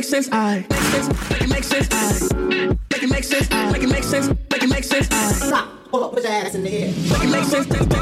make sense. I make sense. Make it make sense. I make it make sense. I make it make sense. Make it make sense. Stop. Hold up. Put your ass in the air. make it make sense. Make it make sense.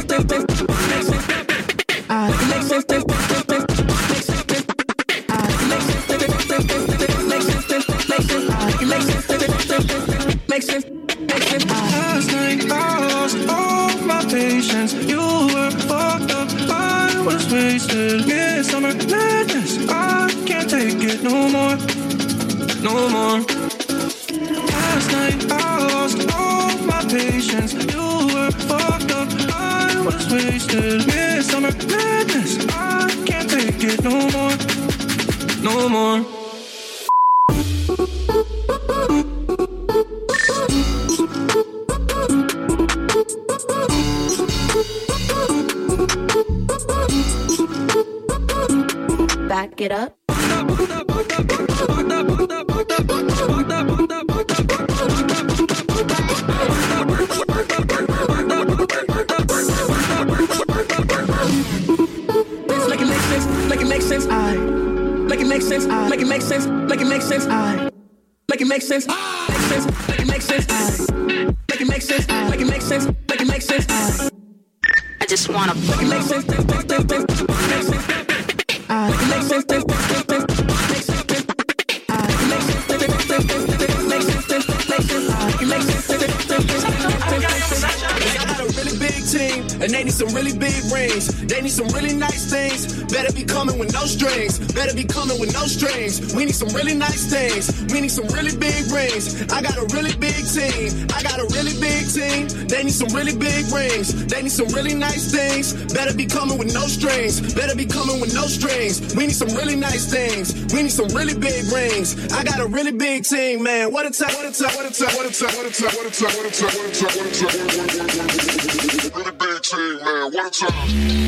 They need some really nice things. Better be coming with no strings. Better be coming with no strings. We need some really nice things. We need some really big rings. I got a really big team, man. What a time, what a time, what a time, what a time, what a time, what a time, what a time, what a time, what a time, what a time, what a time. Really big team, man. What a time. Be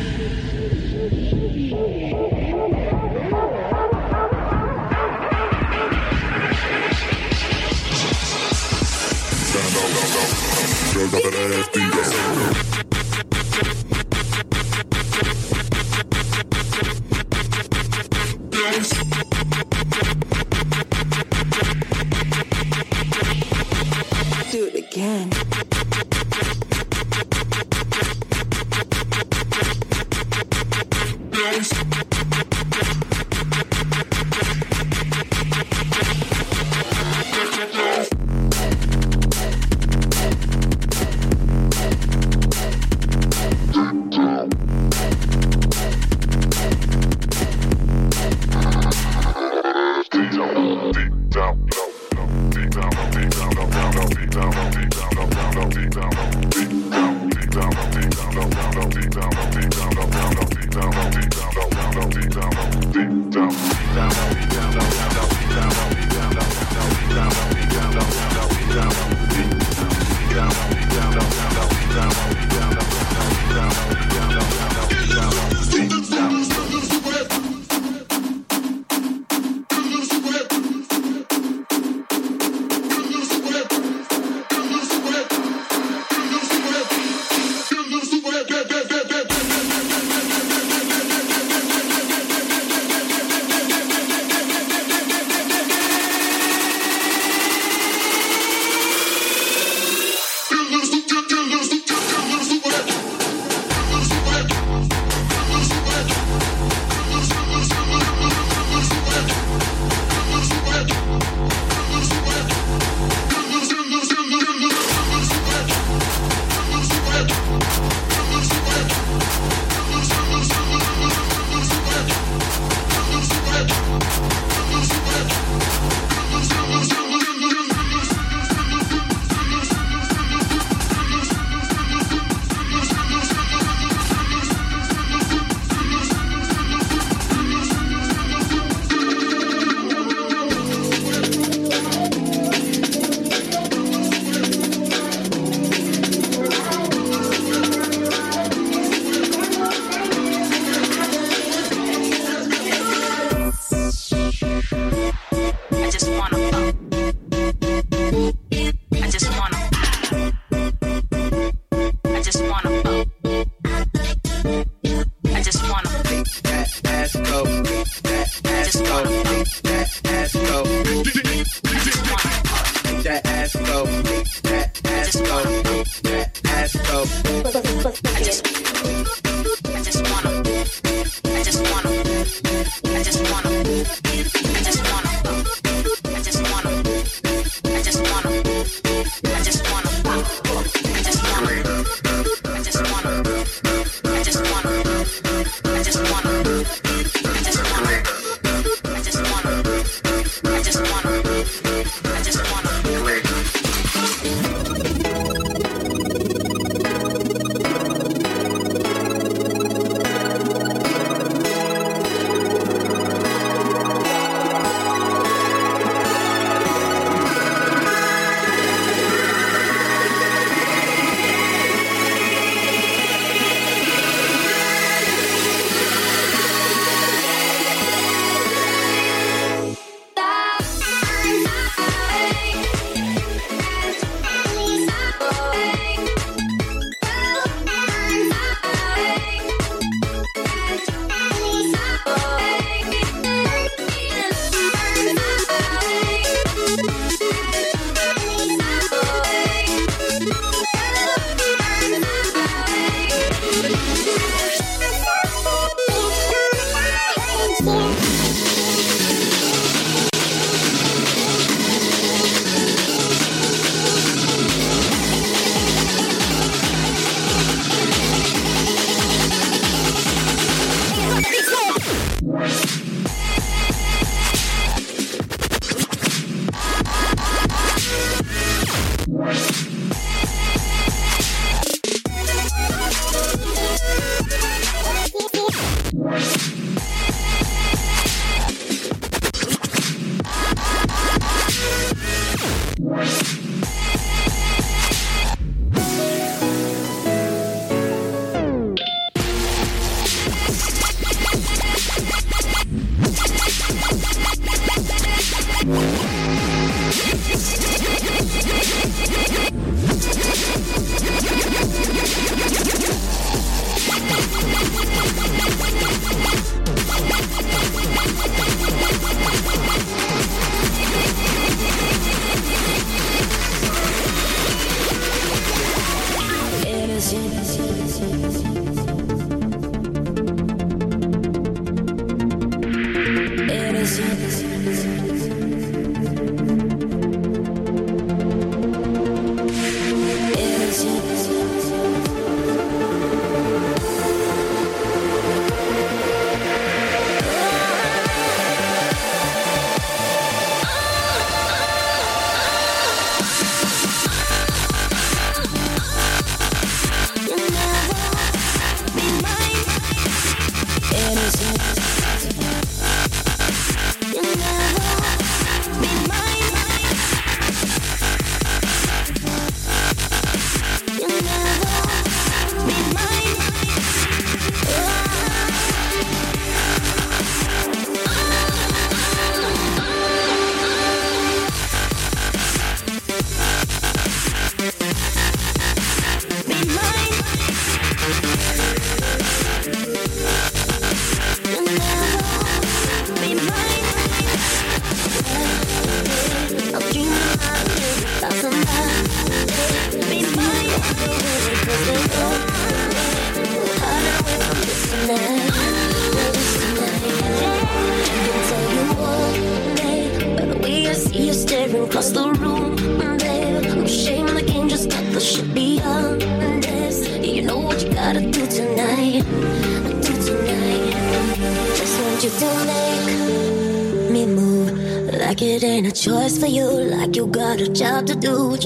left and go.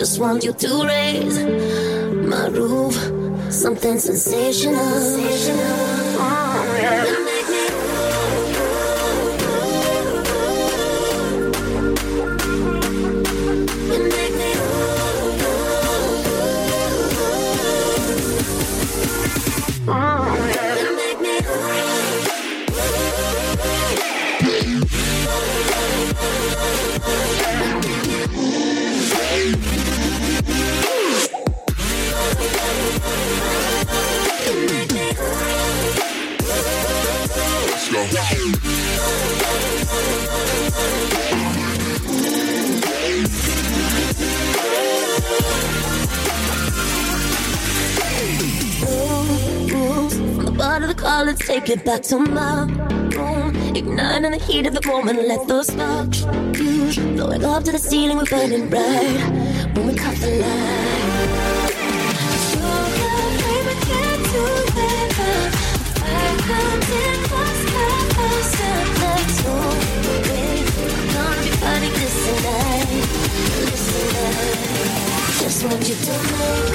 Just want you to raise my roof. Something sensational. sensational. Back to my room. Ignite in the heat of the moment, let those sparks fuse. Blowing up to the ceiling, we're burning bright when we cut the light. It. We're gonna be fighting this tonight. This. Just want you to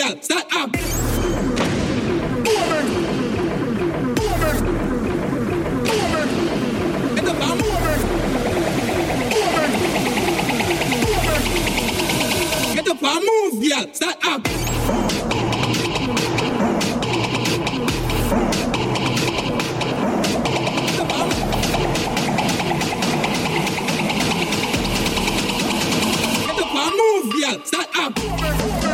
real. Stand up. Get up and move, girl. Stand up. move, girl. Start up.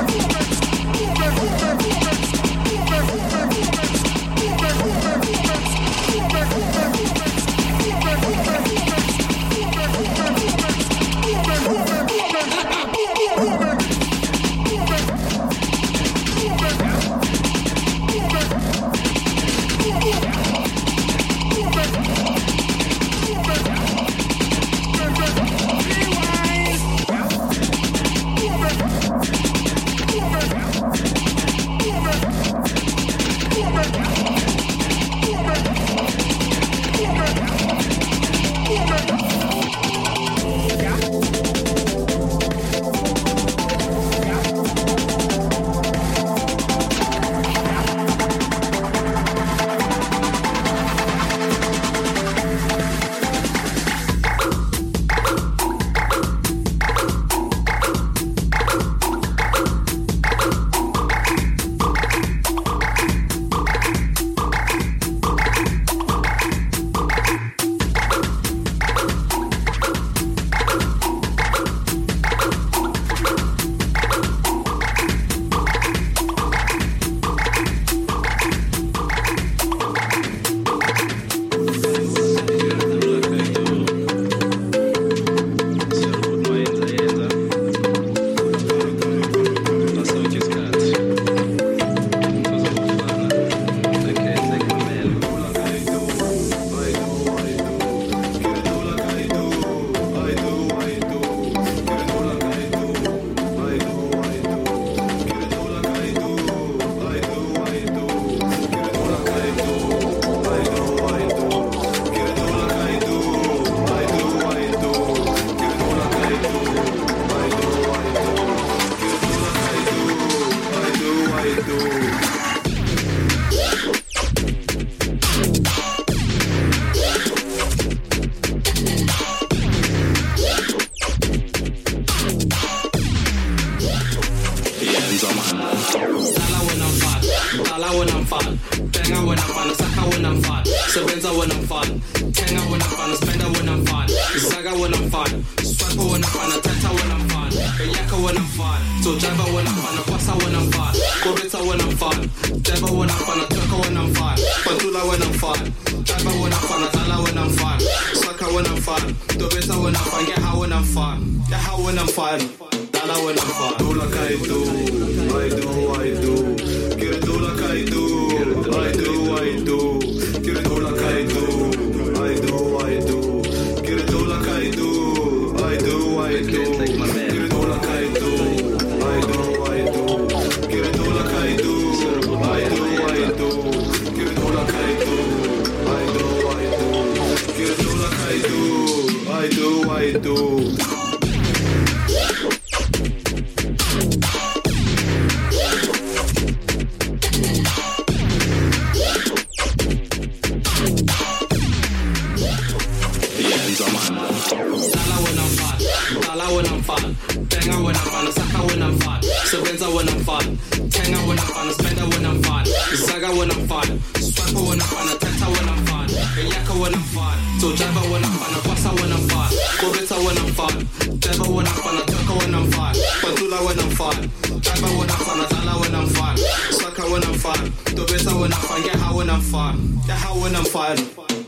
when I'm fun, spend when I'm fun, saga when I'm fun, swiper when I'm fun, tata when I'm fun, yaka when I'm fun, so driver when I'm fun, bossa when I'm fun, bobita when I'm fun, driver when I'm fun, joker when I'm fun, patula when I'm fun, driver when I'm fun, dala when I'm fun, saka when I'm fun, dobeta when I'm fun, get how when I'm fun, get how when I'm fun,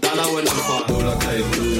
dala when I'm fun.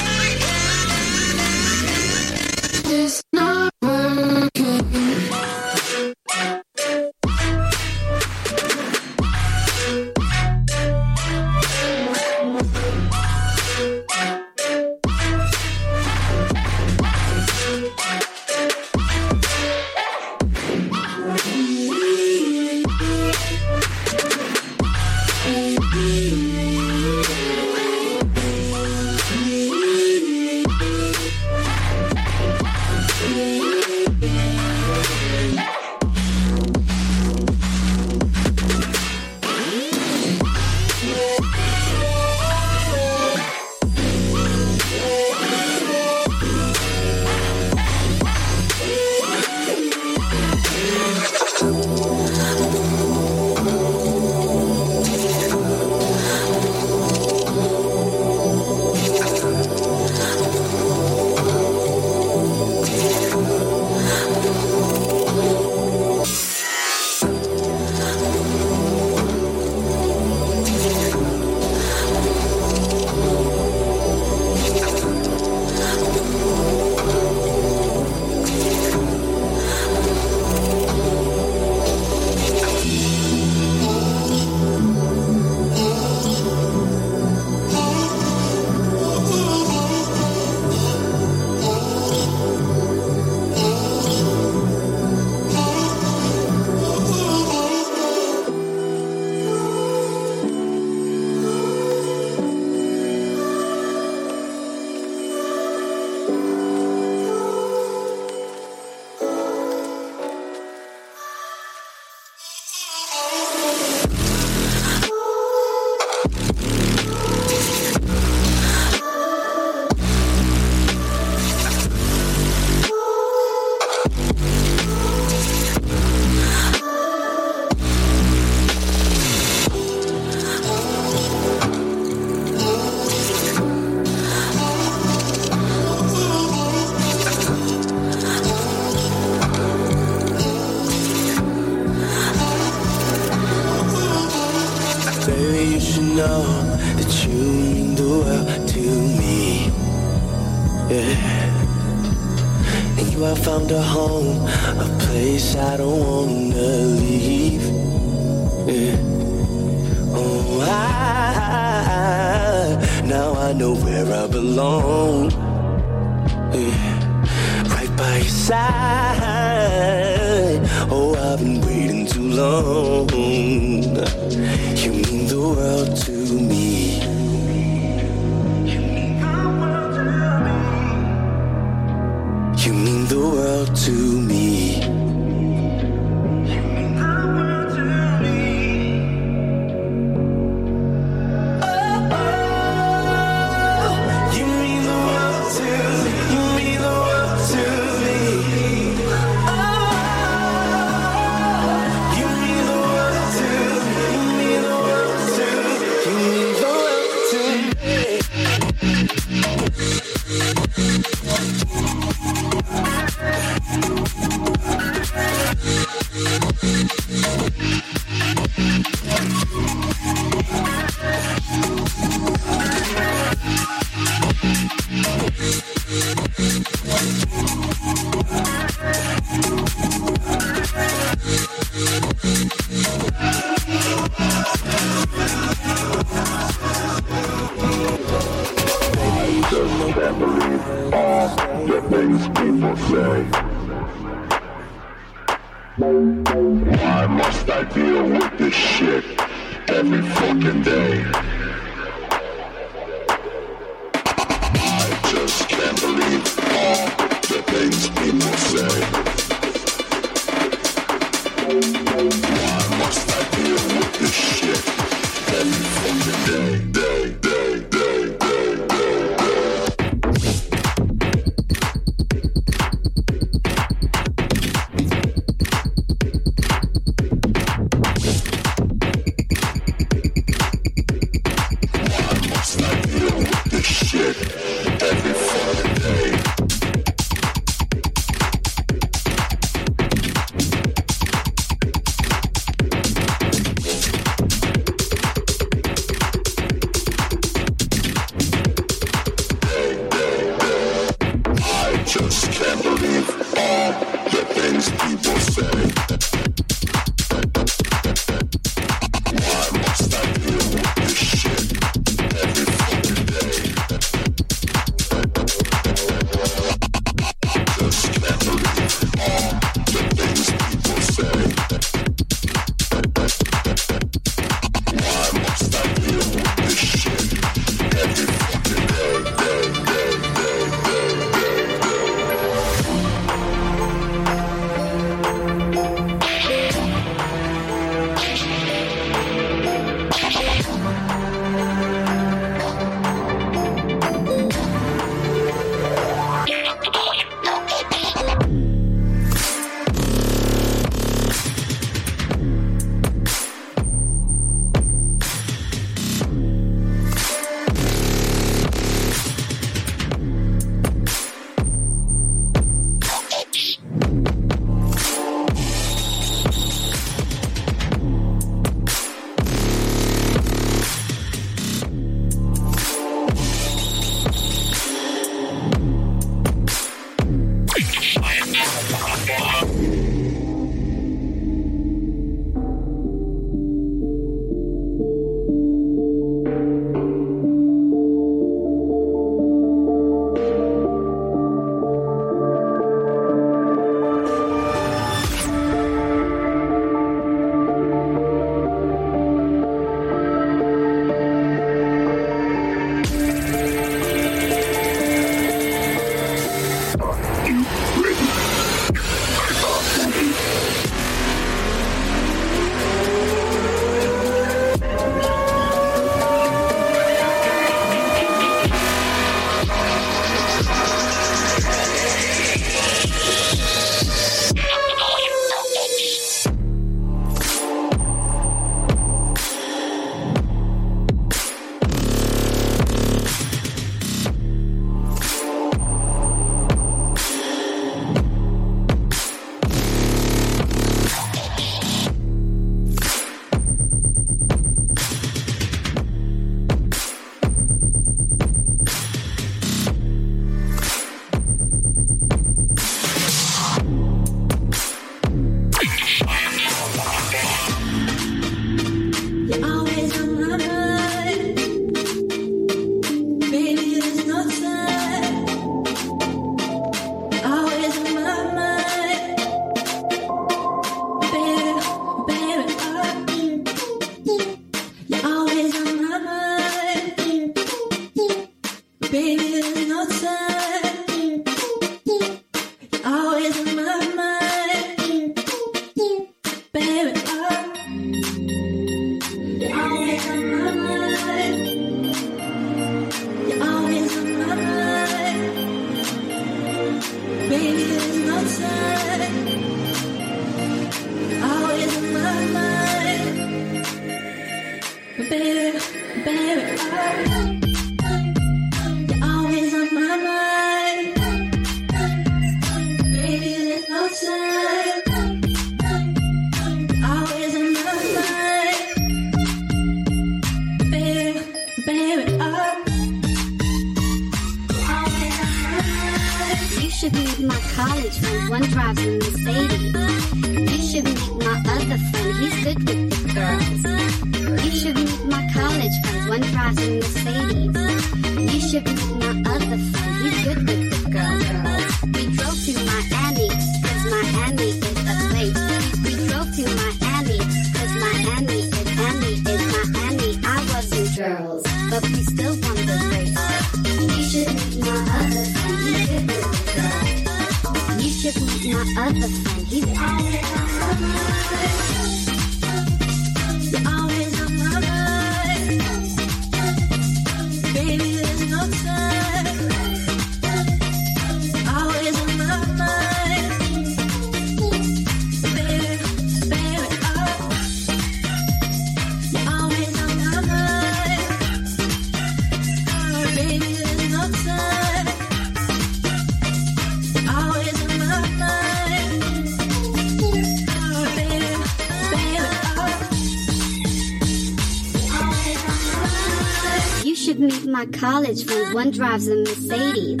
college when one drives a Mercedes.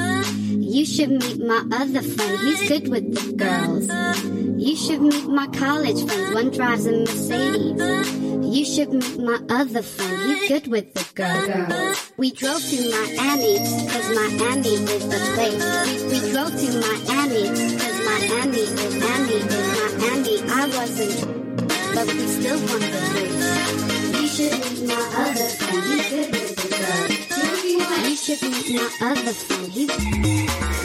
You should meet my other friend, he's good with the girls. You should meet my college friend, one drives a Mercedes. You should meet my other friend, he's good with the girl. girls. We drove to Miami, cause Miami is the place. We, we drove to Miami, cause Miami is Miami is Miami. I wasn't, but we still want the race. You should meet my other friend, he's good with you should be not other the.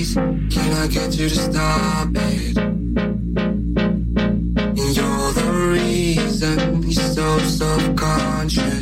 please, can I get you to stop it? You're the reason he's so self-conscious.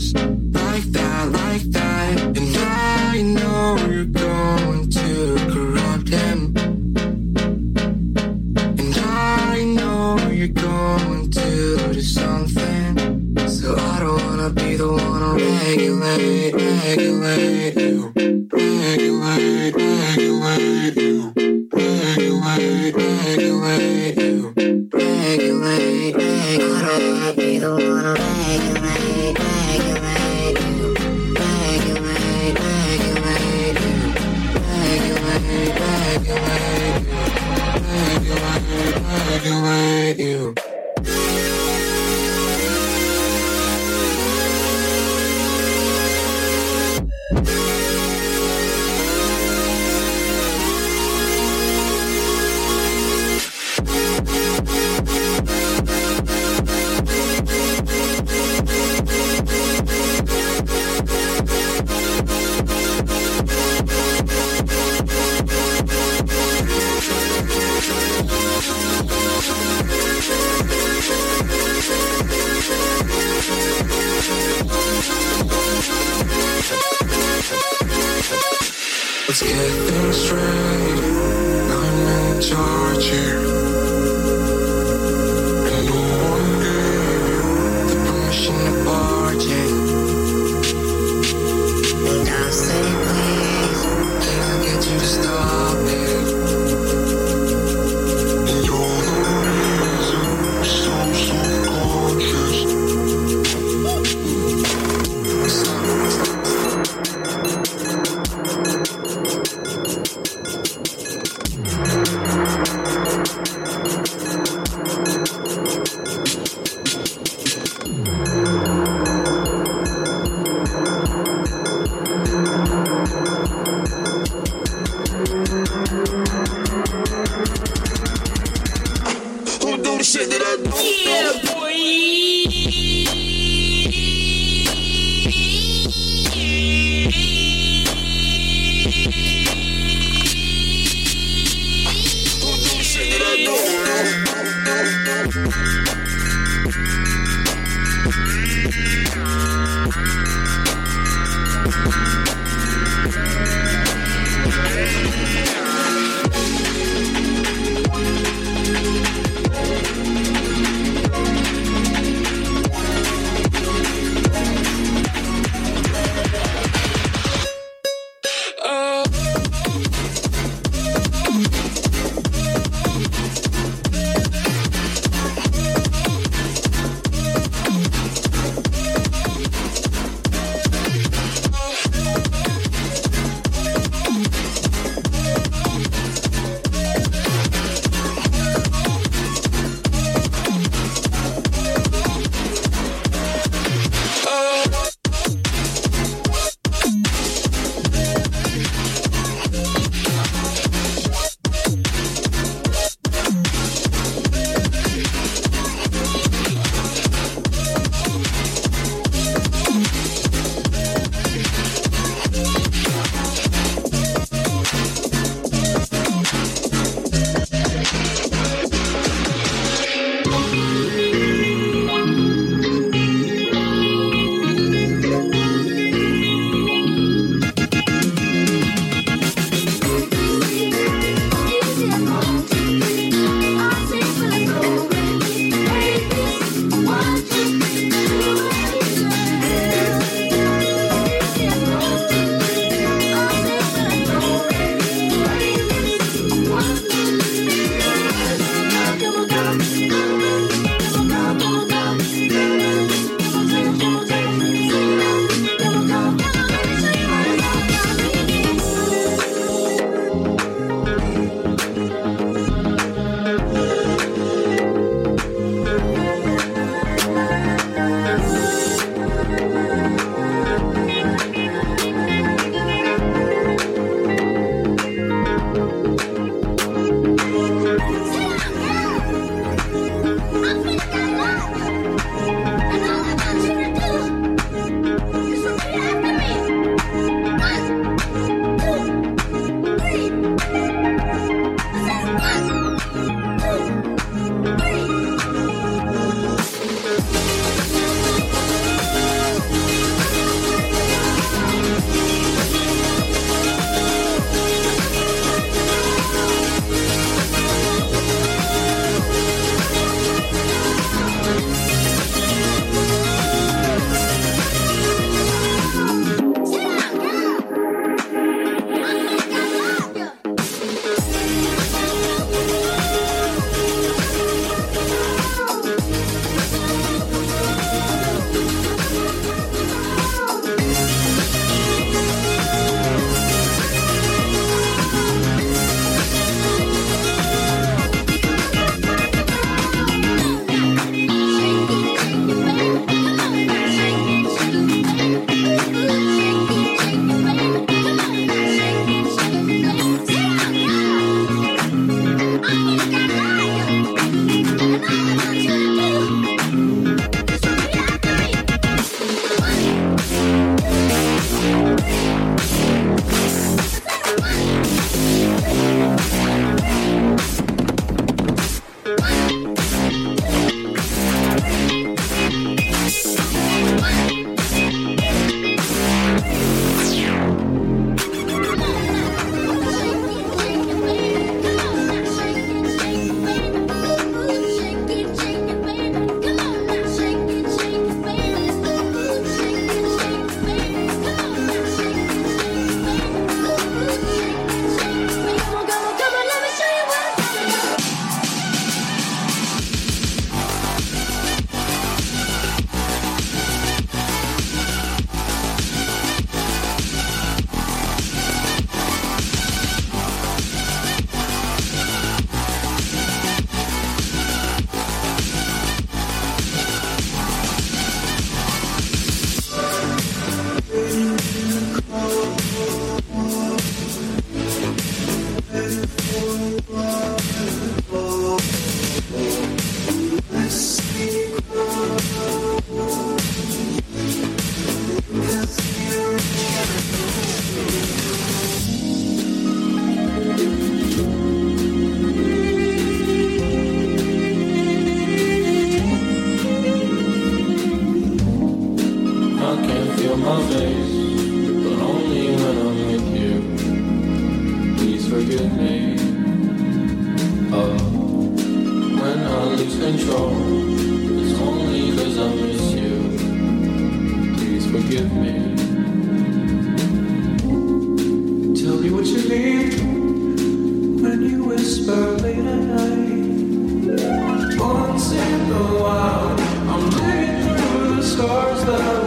The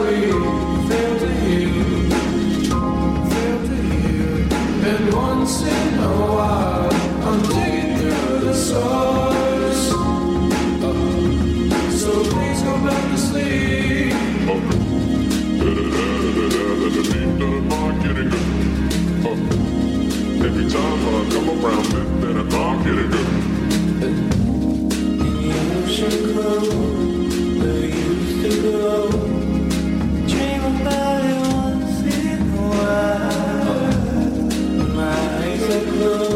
ocean glow, we used to go. Eyes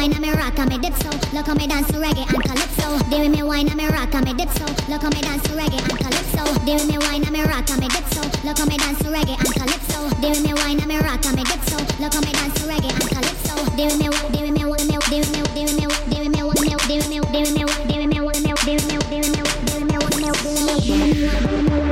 wine and me rock and me dip so. Look how me dance to reggae and calypso. They with me wine and me rock and me dip so. Look how me dance to reggae and calypso. They with me wine and me rock and me dip so. Look how me dance to reggae and calypso. They with me wine and me rock and me dip so. Look how me dance to reggae and calypso. They with me they with me they with me they with me they with me they with me they with me they with me they with me they with me they with me they with me they with me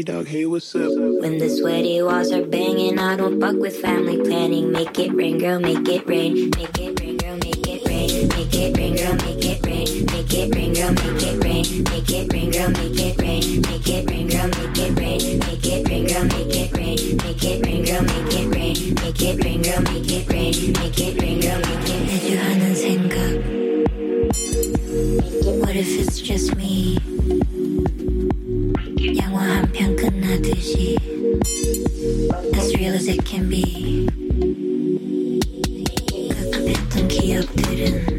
Hey dog, hey, what's up? When the sweaty walls are banging, I don't fuck with family planning. Make it rain, girl, make it rain. Make it rain, girl, make it rain. Make it rain, girl, make it rain. Make it rain, girl, make it rain. Make it rain, girl, make it rain. Make it rain, girl, make it rain. Make it rain, girl, make it rain. Make it rain, girl, make it rain. Make it rain, girl, make it rain. Make it rain, girl, make it rain. 생각 What if it's just me? 영화 한 편 끝나듯이 As real as it can be 급급했던 기억들은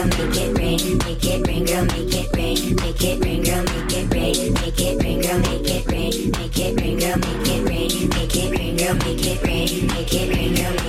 girl, make it rain. Make it rain, girl, make it rain. Make it rain, girl, make it rain. Make it rain, girl, make it rain. Make it rain, girl, make it rain. Make it rain, girl, make it rain. Make it rain, girl,